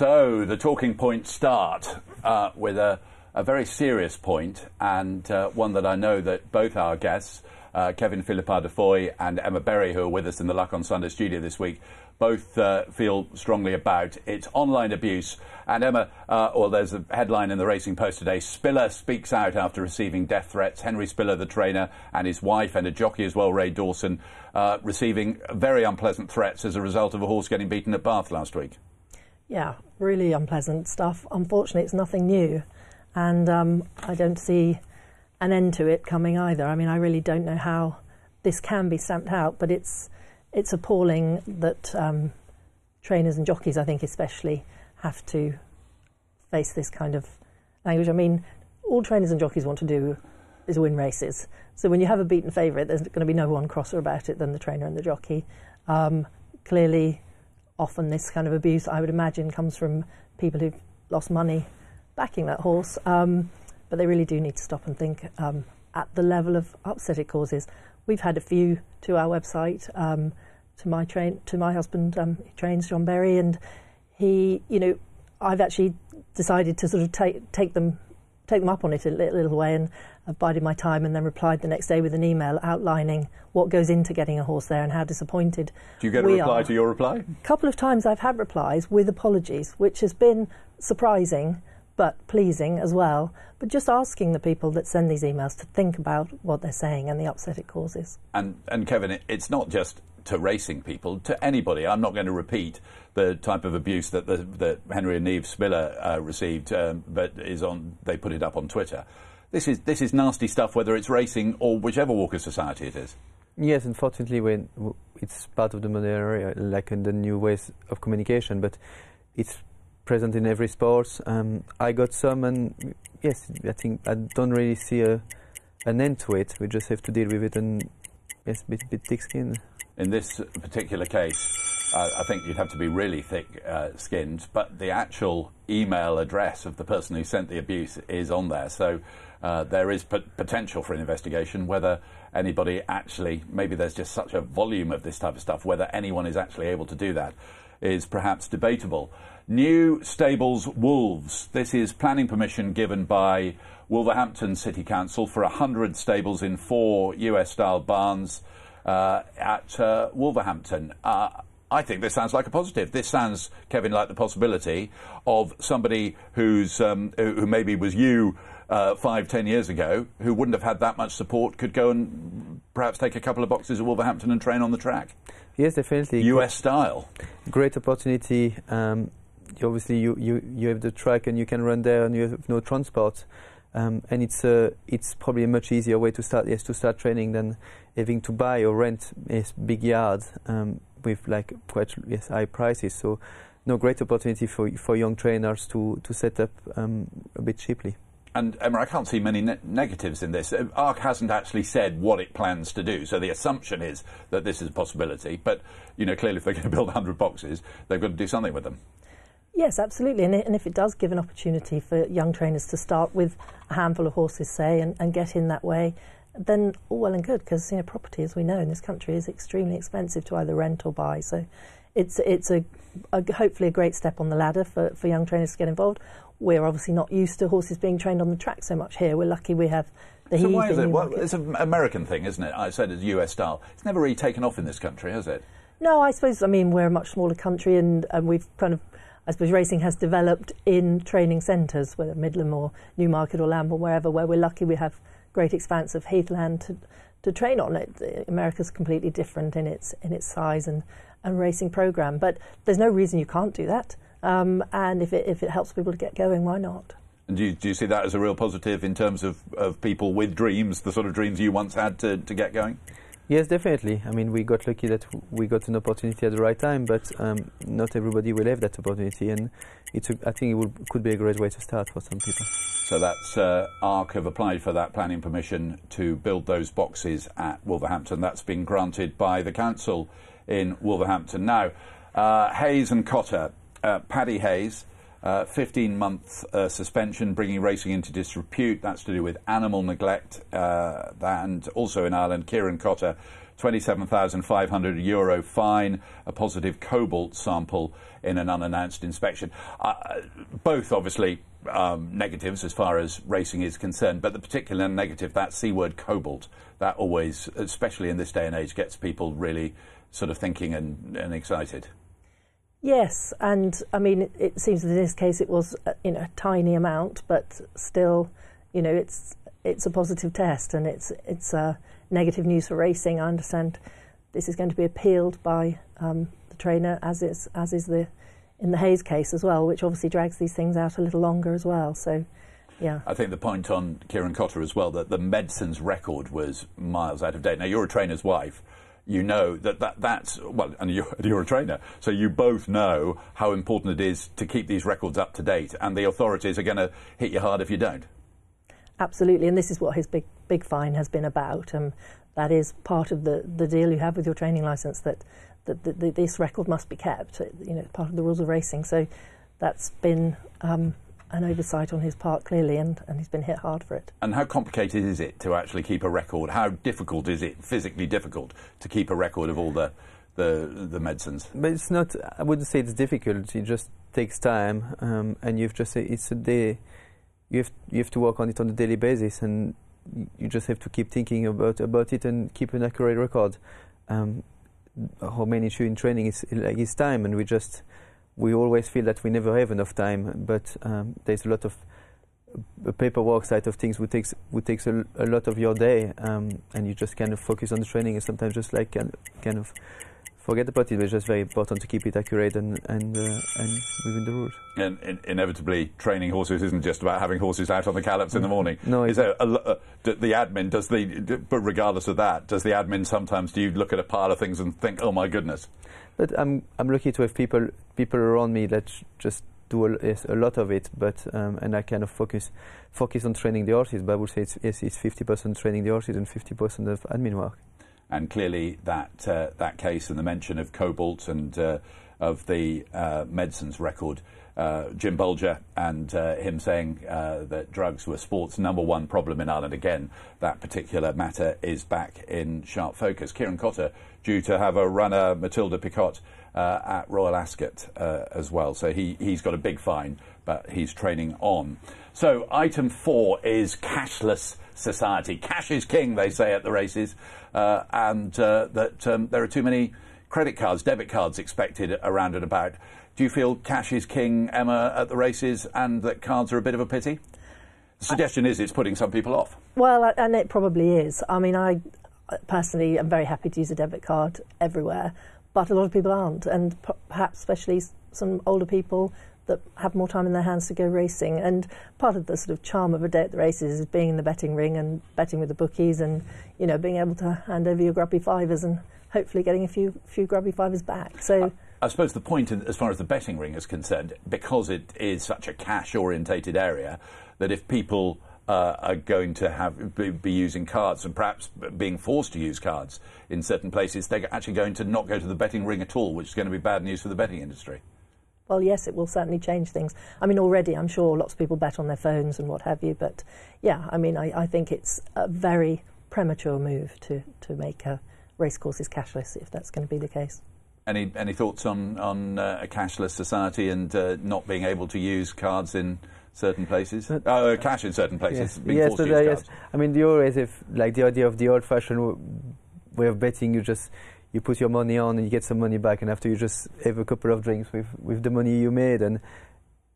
So the talking points start uh, with a, a, very serious point, and uh, one that I know that both our guests, uh, Kevin Philippart de Foy and Emma Berry, who are with us in the Luck on Sunday studio this week, both uh, feel strongly about. It's online abuse. And Emma, uh, well, there's a headline in the Racing Post today Spiller speaks out after receiving death threats. Henry Spiller, the trainer, and his wife, and a jockey as well, Ray Dawson, uh, receiving very unpleasant threats as a result of a horse getting beaten at Bath last week. Yeah, really unpleasant stuff. Unfortunately, it's nothing new. And um, I don't see an end to it coming either. I mean, I really don't know how this can be stamped out, but it's it's appalling that um, trainers and jockeys, I think especially, have to face this kind of language. I mean, all trainers and jockeys want to do is win races. So when you have a beaten favourite, there's going to be no one crosser about it than the trainer and the jockey. Um, clearly, often this kind of abuse, I would imagine, comes from people who've lost money backing that horse. Um, but they really do need to stop and think um, at the level of upset it causes. We've had a few to our website. Um, to my train to my husband, um, he trains John Berry, and he, you know, I've actually decided to sort of take take them take them up on it a little, little way, and I've bided my time, and then replied the next day with an email outlining what goes into getting a horse there and how disappointed. Do you get a reply are. to your reply? A couple of times I've had replies with apologies, which has been surprising but pleasing as well. But just asking the people that send these emails to think about what they're saying and the upset it causes. And, and Kevin, it, it's not just to racing people, to anybody. I'm not going to repeat the type of abuse that, the, that Henry and Neve Spiller uh, received, um, but is on. They put it up on Twitter. This is this is nasty stuff, whether it's racing or whichever walk of society it is. Yes, unfortunately, when it's part of the modern era, like in the new ways of communication, but it's present in every sport. Um, I got some, and yes, I think I don't really see a, an end to it. We just have to deal with it and yes, bit bit thick skin. In this particular case, uh, I think you'd have to be really thick-skinned, uh, but the actual email address of the person who sent the abuse is on there. So uh, there is potential for an investigation. Whether anybody actually, maybe there's just such a volume of this type of stuff, whether anyone is actually able to do that is perhaps debatable. New Stables Wolves. This is planning permission given by Wolverhampton City Council for 100 stables in four US style barns uh, at uh, Wolverhampton. Uh, I think this sounds like a positive. This sounds, Kevin, like the possibility of somebody who's um, who maybe was you uh, five, ten years ago, who wouldn't have had that much support, could go and perhaps take a couple of boxes at Wolverhampton and train on the track. Yes, definitely. US style. Great opportunity. Um, obviously you, you, you have the track and you can run there and you have no transport. Um, and it's uh, it's probably a much easier way to start yes to start training than having to buy or rent a big yard um, with like quite yes high prices. So no great opportunity for for young trainers to to set up um, a bit cheaply. And Emma, I can't see many ne- negatives in this. Uh, ARC hasn't actually said what it plans to do, so the assumption is that this is a possibility. But you know, clearly, if they're going to build 100 boxes, they've got to do something with them. Yes, absolutely. And, and if it does give an opportunity for young trainers to start with a handful of horses, say, and, and get in that way, then all well and good, because you know, property, as we know, in this country is extremely expensive to either rent or buy. So it's, it's a, a hopefully a great step on the ladder for, for young trainers to get involved. We're obviously not used to horses being trained on the track so much here. We're lucky we have the So why is it? Well, it's an American thing, isn't it? I said it's US style. It's never really taken off in this country, has it? No, I suppose. I mean, we're a much smaller country, and, and we've kind of I suppose racing has developed in training centres, whether Middleham or Newmarket or Lambourn, wherever, where we're lucky we have great expanse of heathland to, to train on. It, America's completely different in its in its size and, and racing program, but there's no reason you can't do that. Um, and if it if it helps people to get going, why not? And do you, do you see that as a real positive in terms of, of people with dreams, the sort of dreams you once had to, to get going? Yes, definitely. I mean, we got lucky that we got an opportunity at the right time, but um, not everybody will have that opportunity, and it's a, I think it will, could be a great way to start for some people. So that's uh, ARC have applied for that planning permission to build those boxes at Wolverhampton. That's been granted by the council in Wolverhampton. Now, uh, Hayes and Cotter, uh, Paddy Hayes, Uh, 15 month uh, suspension, bringing racing into disrepute. That's to do with animal neglect. Uh, and also in Ireland, Kieran Cotter, 27,500 euro fine, a positive cobalt sample in an unannounced inspection. Uh, both obviously um, negatives as far as racing is concerned, but the particular negative, that C word cobalt, that always, especially in this day and age, gets people really sort of thinking and, and excited. Yes, and I mean, it, seems that in this case it was uh, you know a tiny amount, but still, you know, it's it's a positive test and it's it's uh, negative news for racing. I understand this is going to be appealed by um, the trainer, as is as is the in the Hayes case as well, which obviously drags these things out a little longer as well. So. Yeah. I think the point on Kieran Cotter as well that the medicines record was miles out of date. Now you're a trainer's wife, you know that, that that's well, and you're, you're, a trainer, so you both know how important it is to keep these records up to date, and the authorities are going to hit you hard if you don't. Absolutely, and this is what his big big fine has been about. Um, that is part of the, the deal you have with your training license that that, that, that this record must be kept. You know, part of the rules of racing. So that's been um, an oversight on his part, clearly, and, and he's been hit hard for it. And how complicated is it to actually keep a record? How difficult is it, physically difficult, to keep a record of all the, the, the medicines? But it's not, I wouldn't say it's difficult, it just takes time, um, and you've just, it's a day, you have, you have to work on it on a daily basis, and you just have to keep thinking about, about it and keep an accurate record. Um, our main issue in training is, like, is time, and we just, we always feel that we never have enough time, but um, there's a lot of uh, paperwork side of things which takes which takes a, a lot of your day, um, and you just kind of focus on the training, and sometimes just like kind, kind of forget about it. But it's just very important to keep it accurate and and uh, and within the rules. And in, inevitably, training horses isn't just about having horses out on the gallops in the morning. No, is there a, uh, the admin does the but regardless of that, does the admin sometimes do you look at a pile of things and think, oh my goodness? But I'm I'm lucky to have people people around me that just do a, yes, a lot of it. But um, and I kind of focus focus on training the horses. But I would say it's yes, it's 50% training the horses and 50% of admin work. And clearly that uh, that case and the mention of cobalt and uh, of the uh, medicines record. Uh, Jim Bolger and uh, him saying that drugs were sport's number one problem in Ireland. Again, that particular matter is back in sharp focus. Kieran Cotter due to have a runner, Matilda Picotte, uh, at Royal Ascot uh, as well. So he, he's got a big fine, but he's training on. So item four is cashless society. Cash is king, they say at the races, uh, and uh, that um, there are too many credit cards, debit cards expected around and about. Do you feel cash is king, Emma, at the races, and that cards are a bit of a pity? The suggestion is it's putting some people off. Well, and it probably is. I mean, I personally am very happy to use a debit card everywhere, but a lot of people aren't, and perhaps especially some older people that have more time in their hands to go racing. And part of the sort of charm of a day at the races is being in the betting ring and betting with the bookies, and you know being able to hand over your grubby fivers and hopefully getting a few few grubby fivers back. So. I, suppose the point, in, as far as the betting ring is concerned, because it is such a cash-orientated area, that if people uh, are going to have be, using cards and perhaps being forced to use cards in certain places, they're actually going to not go to the betting ring at all, which is going to be bad news for the betting industry. Well, yes, it will certainly change things. I mean, already I'm sure lots of people bet on their phones and what have you, but yeah, I mean, I, I think it's a very premature move to, to make uh, racecourses cashless if that's going to be the case. Any, any thoughts on, on uh, a cashless society and uh, not being able to use cards in certain places. Uh, uh, cash in certain places. Yes, yes, but, uh, yes. I mean, the always if like the idea of the old-fashioned way of betting, you just you put your money on and you get some money back, and after you just have a couple of drinks with with the money you made, and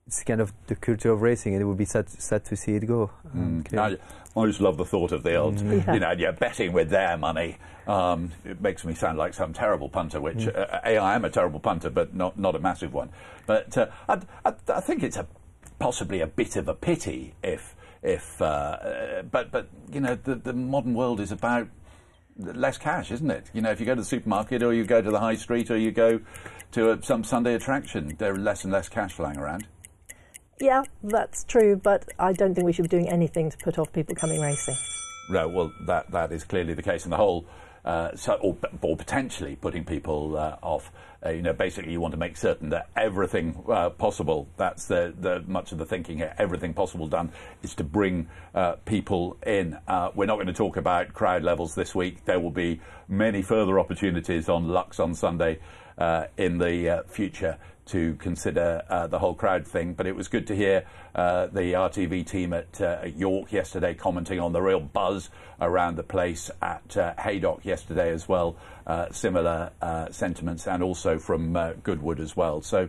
it's kind of the culture of racing, and it would be sad, sad to see it go. Mm. I, I, just love the thought of the old, mm. yeah. you know, you're betting with their money. Um, it makes me sound like some terrible punter, which mm. uh, a, I am a terrible punter, but not not a massive one. But uh, I, I, I think it's a possibly a bit of a pity if if uh, but but you know the the modern world is about less cash, isn't it? You know, if you go to the supermarket or you go to the high street or you go to a, some Sunday attraction, there are less and less cash flying around. Yeah, that's true, but I don't think we should be doing anything to put off people coming racing. No, well, that that is clearly the case, and the whole uh, so, or, or, potentially putting people uh, off. Uh, you know, basically, you want to make certain that everything uh, possible. That's the, the, much of the thinking here. Everything possible done is to bring uh, people in. Uh, we're not going to talk about crowd levels this week. There will be many further opportunities on Luck on Sunday in the future to consider uh, the whole crowd thing. But it was good to hear uh, the RTV team at, uh, at, York yesterday commenting on the real buzz around the place at uh, Haydock yesterday as well. Uh, similar uh, sentiments, and also from Goodwood as well. So.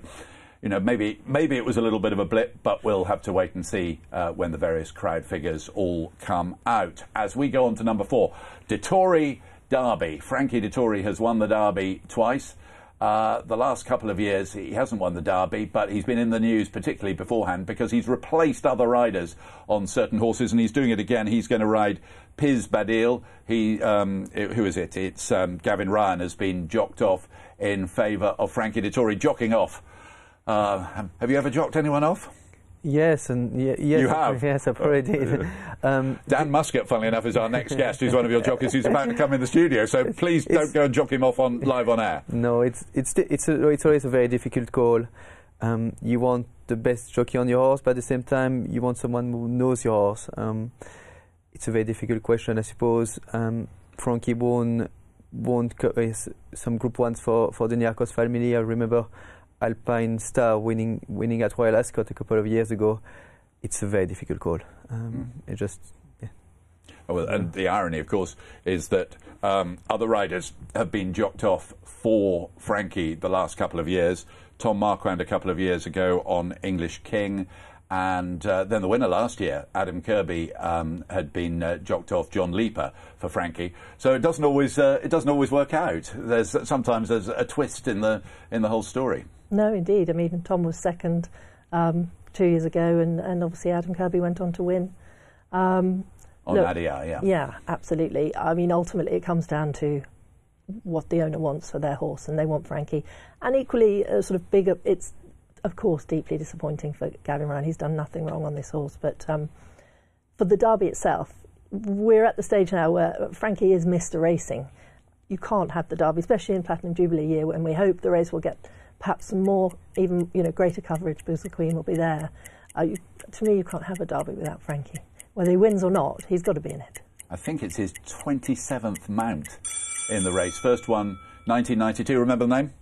You know, maybe maybe it was a little bit of a blip, but we'll have to wait and see when the various crowd figures all come out. As we go on to number four, Dettori Derby. Frankie Dettori has won the Derby twice. Uh, the last couple of years, he hasn't won the Derby, but he's been in the news, particularly beforehand, because he's replaced other riders on certain horses, and he's doing it again. He's going to ride Piz Badil. He, um, who is it? It's um, Gavin Ryan has been jocked off in favour of Frankie Dettori, jocking off. Uh, have you ever jocked anyone off? Yes, and yes, you have. Yes, I probably did. Um, Dan Muscutt, funnily enough, is our next guest, who's one of your jockeys who's about to come in the studio. So please don't go and jock him off on live on air. No, it's it's it's a, it's always a very difficult call. Um, you want the best jockey on your horse, but at the same time, you want someone who knows your horse. Um, it's a very difficult question, I suppose. Um, Frankie won won some Group Ones for for the Niarchos family. I remember Alpine Star winning winning at Royal Ascot a couple of years ago, it's a very difficult call. Um, mm. It just yeah. Oh, well, and the irony, of course, is that um, other riders have been jocked off for Frankie the last couple of years. Tom Marquand a couple of years ago on English King. And uh, then the winner last year, Adam Kirby, um, had been uh, jocked off John Leeper for Frankie. So it doesn't always uh, it doesn't always work out. There's sometimes there's a twist in the in the whole story. No, indeed. I mean, Tom was second um, two years ago, and, and obviously Adam Kirby went on to win. Um, on look, Nadia, yeah. Yeah, absolutely. I mean, ultimately, it comes down to what the owner wants for their horse, and they want Frankie. And equally, a sort of bigger, it's of course deeply disappointing for Gavin Ryan. He's done nothing wrong on this horse, but um, for the Derby itself, we're at the stage now where Frankie is Mr. Racing. You can't have the Derby, especially in Platinum Jubilee year, when we hope the race will get perhaps some more, even you know, greater coverage because the Queen will be there. Uh, you, to me, you can't have a derby without Frankie. Whether he wins or not, he's got to be in it. I think it's his 27th mount in the race. First one, 1992. Remember the name?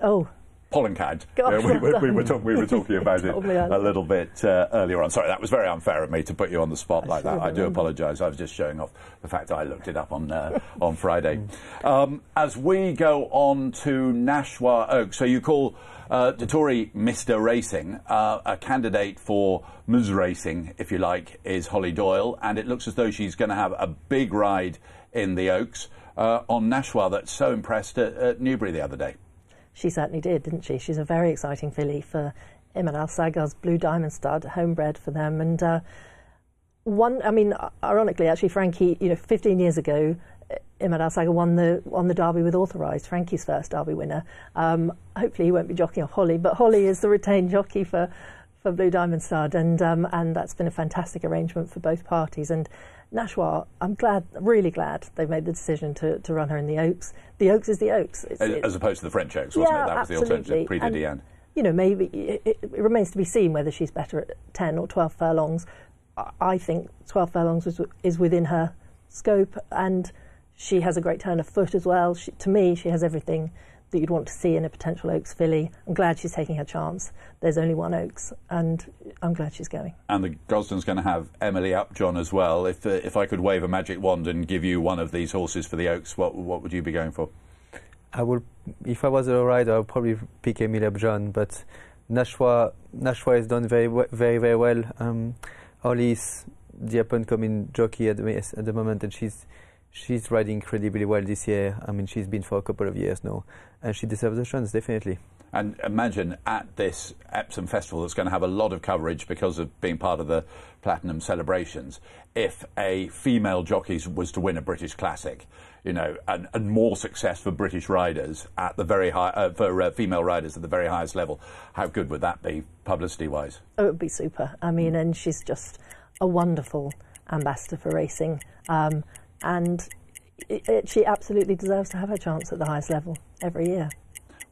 Oh, Pollen Count. Uh, we, we, we, were talk, we, were talking about it a little bit uh, earlier on. Sorry, that was very unfair of me to put you on the spot like that. I do apologise. I was just showing off the fact I looked it up on uh, on Friday. Um, as we go on to Nashwa Oaks, so you call uh, Dettori Mr. Racing, uh, a candidate for Ms. Racing, if you like, is Holly Doyle, and it looks as though she's going to have a big ride in the Oaks uh, on Nashwa that so impressed at, at Newbury the other day. She certainly did, didn't she? She's a very exciting filly for Imad Al Sagar's Blue Diamond Stud, homebred for them. And uh, one, I mean, ironically, actually, Frankie, you know, 15 years ago, Imad Alsago won the won the Derby with Authorised, Frankie's first Derby winner. Um, hopefully, he won't be jockeying off Holly, but Holly is the retained jockey for for Blue Diamond Stud, and um, and that's been a fantastic arrangement for both parties. And Nashwa, I'm glad, really glad they've made the decision to, to run her in the Oaks. The Oaks is the Oaks. It's, as, as, opposed to the French Oaks, wasn't yeah, it? That absolutely. was the alternative pre. You know, maybe it, it, it, remains to be seen whether she's better at 10 or 12 furlongs. I think 12 furlongs is, is within her scope, and she has a great turn of foot as well. She, to me, she has everything that you'd want to see in a potential Oaks filly. I'm glad she's taking her chance. There's only one Oaks, and I'm glad she's going. And the Gosden's going to have Emily Upjohn as well. If uh, if I could wave a magic wand and give you one of these horses for the Oaks, what what would you be going for? I would, if I was a rider, I would probably pick Emily Upjohn, but Nashua Nashwa has done very very very well. Um, Holly's the up and coming jockey at the, at the moment, and she's she's riding incredibly well this year. I mean, she's been for a couple of years now, and she deserves a chance, definitely. And imagine at this Epsom Festival that's going to have a lot of coverage because of being part of the Platinum celebrations, if a female jockey was to win a British Classic, you know, and, and more success for British riders at the very high, uh, for uh, female riders at the very highest level, how good would that be publicity wise? Oh, it would be super. I mean, and she's just a wonderful ambassador for racing. Um, and it, it, she absolutely deserves to have her chance at the highest level every year.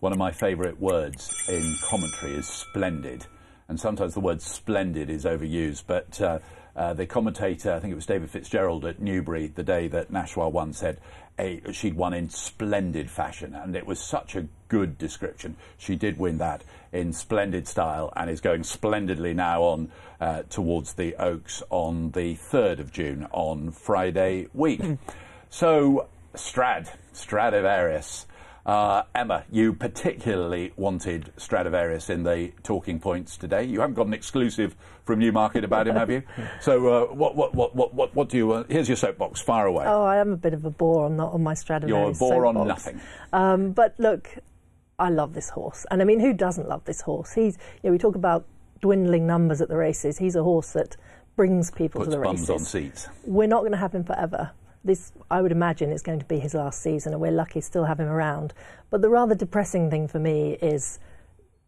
One of my favourite words in commentary is splendid, and sometimes the word splendid is overused, but. Uh, uh, the commentator, I think it was David Fitzgerald at Newbury, the day that Nashwa won, said a, she'd won in splendid fashion, and it was such a good description. She did win that in splendid style and is going splendidly now on uh, towards the Oaks on the 3rd of June on Friday week. Hmm. so, Strad, Stradivarius. Uh, Emma, you particularly wanted Stradivarius in the talking points today. You haven't got an exclusive from Newmarket about him, have you? so, uh, what, what, what, what, what, what do you? Uh, here's your soapbox. Fire away. Oh, I am a bit of a bore on on my Stradivarius. You're a bore soapbox. on nothing. Um, but look, I love this horse, and I mean, who doesn't love this horse? He's. You know, we talk about dwindling numbers at the races. He's a horse that brings people Puts to the races. on seats. We're not going to have him forever this, I would imagine, is going to be his last season, and we're lucky still have him around. But the rather depressing thing for me is,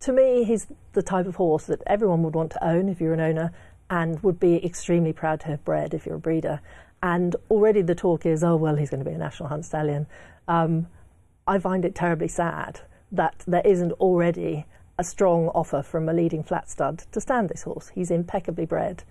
to me, he's the type of horse that everyone would want to own if you're an owner, and would be extremely proud to have bred if you're a breeder. And already the talk is, oh well, he's going to be a national hunt stallion. Um, I find it terribly sad that there isn't already a strong offer from a leading flat stud to stand this horse. He's impeccably bred.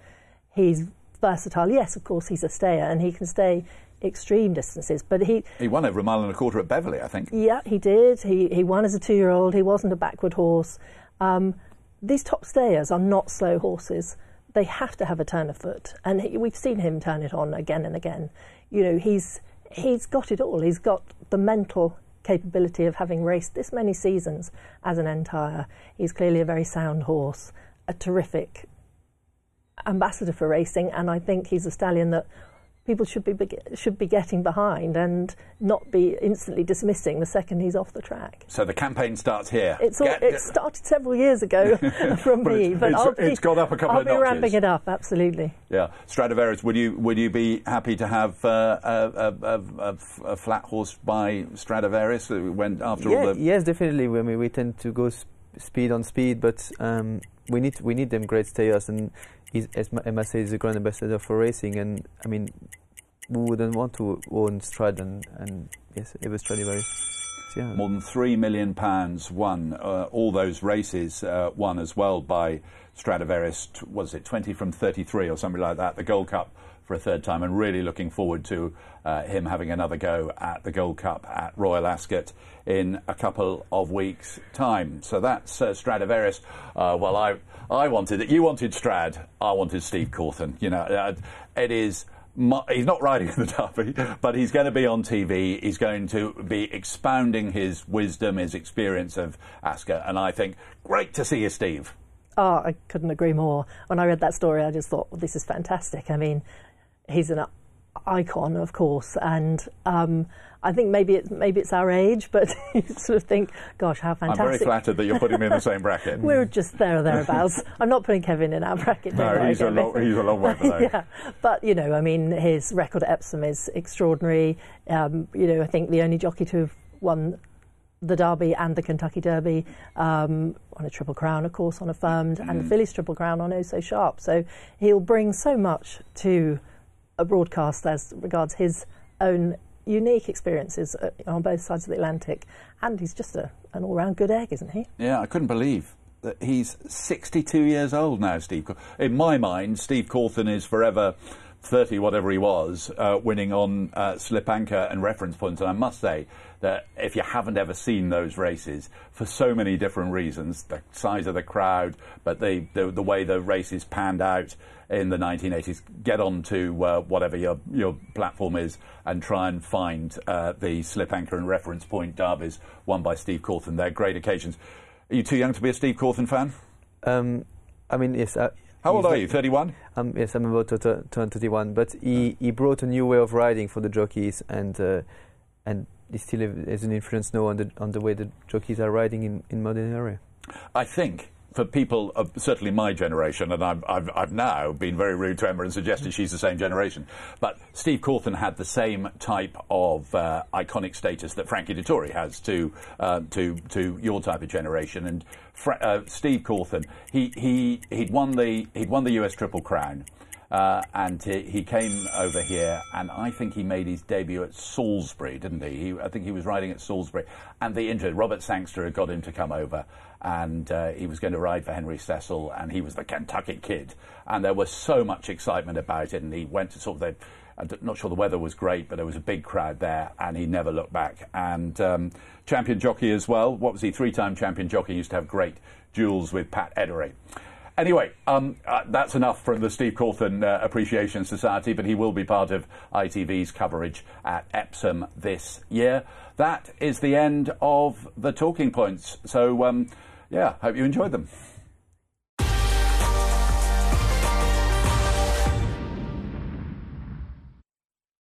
He's versatile. Yes, of course, he's a stayer and he can stay extreme distances. But he he won over a mile and a quarter at Beverley, I think. Yeah, he did. He he won as a two-year-old. He wasn't a backward horse. Um, these top stayers are not slow horses. They have to have a turn of foot, and he, we've seen him turn it on again and again. You know, he's he's got it all. He's got the mental capability of having raced this many seasons as an entire. He's clearly a very sound horse, a terrific ambassador for racing, and I think he's a stallion that people should be should be getting behind and not be instantly dismissing the second he's off the track. So the campaign starts here. It's all, Get, it started several years ago from but me, it's, but I'll it's got up a couple I'll of be ramping it up, absolutely. Yeah, Stradivarius. Would you would you be happy to have uh, a, a, a, a, flat horse by Stradivarius when after yeah, all the? Yes, definitely. I mean, we tend to go sp- speed on speed, but um, we need we need them great stayers and he's, as Emma says, he's a grand ambassador for racing, and I mean, who wouldn't want to own Strad and, and yes, was Stradivarius. Yeah. More than three million pounds won. Uh, all those races uh, won as well by Stradivarius. Was it 20 from 33 or something like that? The Gold Cup for a third time, and really looking forward to uh, him having another go at the Gold Cup at Royal Ascot in a couple of weeks' time. So that's uh, Stradivarius. Uh, well, I I wanted it. You wanted Strad. I wanted Steve Cauthen. You know, uh, it is. He's not riding in the Derby, but he's going to be on TV. He's going to be expounding his wisdom, his experience of Ascot, and I think great to see you, Steve. Oh, I couldn't agree more. When I read that story, I just thought, well, this is fantastic. I mean, he's an icon, of course, and um, I think maybe it's maybe it's our age, but you sort of think, gosh, how fantastic! I'm very flattered that you're putting me in the same bracket. We're just there or thereabouts. I'm not putting Kevin in our bracket. No, he's a, long, he's a long way below. yeah, but you know, I mean, his record at Epsom is extraordinary. Um, you know, I think the only jockey to have won the Derby and the Kentucky Derby um, on a Triple Crown, of course, on Affirmed, mm. and the mm. Fillies Triple Crown on Oh So Sharp. So he'll bring so much to a broadcast as regards his own unique experiences uh, on both sides of the Atlantic. And he's just a, an all round good egg, isn't he? Yeah, I couldn't believe that he's 62 years old now, Steve. In my mind, Steve Cauthen is forever 30, whatever he was, uh, winning on uh, Slip Anchor and Reference Points. And I must say that if you haven't ever seen those races, for so many different reasons, the size of the crowd, but the, the, the way the races panned out, in the 1980s, get on to uh, whatever your, your platform is and try and find uh, the Slip Anchor and Reference Point derbies won by Steve Cauthen. They're great occasions. Are you too young to be a Steve Cauthen fan? Um, I mean, yes. Uh, How old are you? 31? Um, yes, I'm about to t- turn 31. But he, he brought a new way of riding for the jockeys, and uh, and he still has an influence now on the on the way the jockeys are riding in in modern era. I think for people of certainly my generation, and I've, I've, I've, now been very rude to Emma and suggested she's the same generation, but Steve Cauthen had the same type of uh, iconic status that Frankie Dettori has to, uh, to, to your type of generation. And Fra- uh, Steve Cauthen, he, he, he'd, won the, he'd won the US Triple Crown. Uh, and he, he, came over here, and I think he made his debut at Salisbury, didn't he? he I think he was riding at Salisbury, and the injured Robert Sangster had got him to come over, and uh, he was going to ride for Henry Cecil, and he was the Kentucky kid, and there was so much excitement about it, and he went to sort of the. I'm not sure the weather was great, but there was a big crowd there, and he never looked back. And um, champion jockey as well. What was he? Three-time champion jockey. He used to have great duels with Pat Eddery. Anyway, um, uh, that's enough from the Steve Cauthen uh, Appreciation Society, but he will be part of ITV's coverage at Epsom this year. That is the end of the talking points. So, um, yeah, hope you enjoyed them.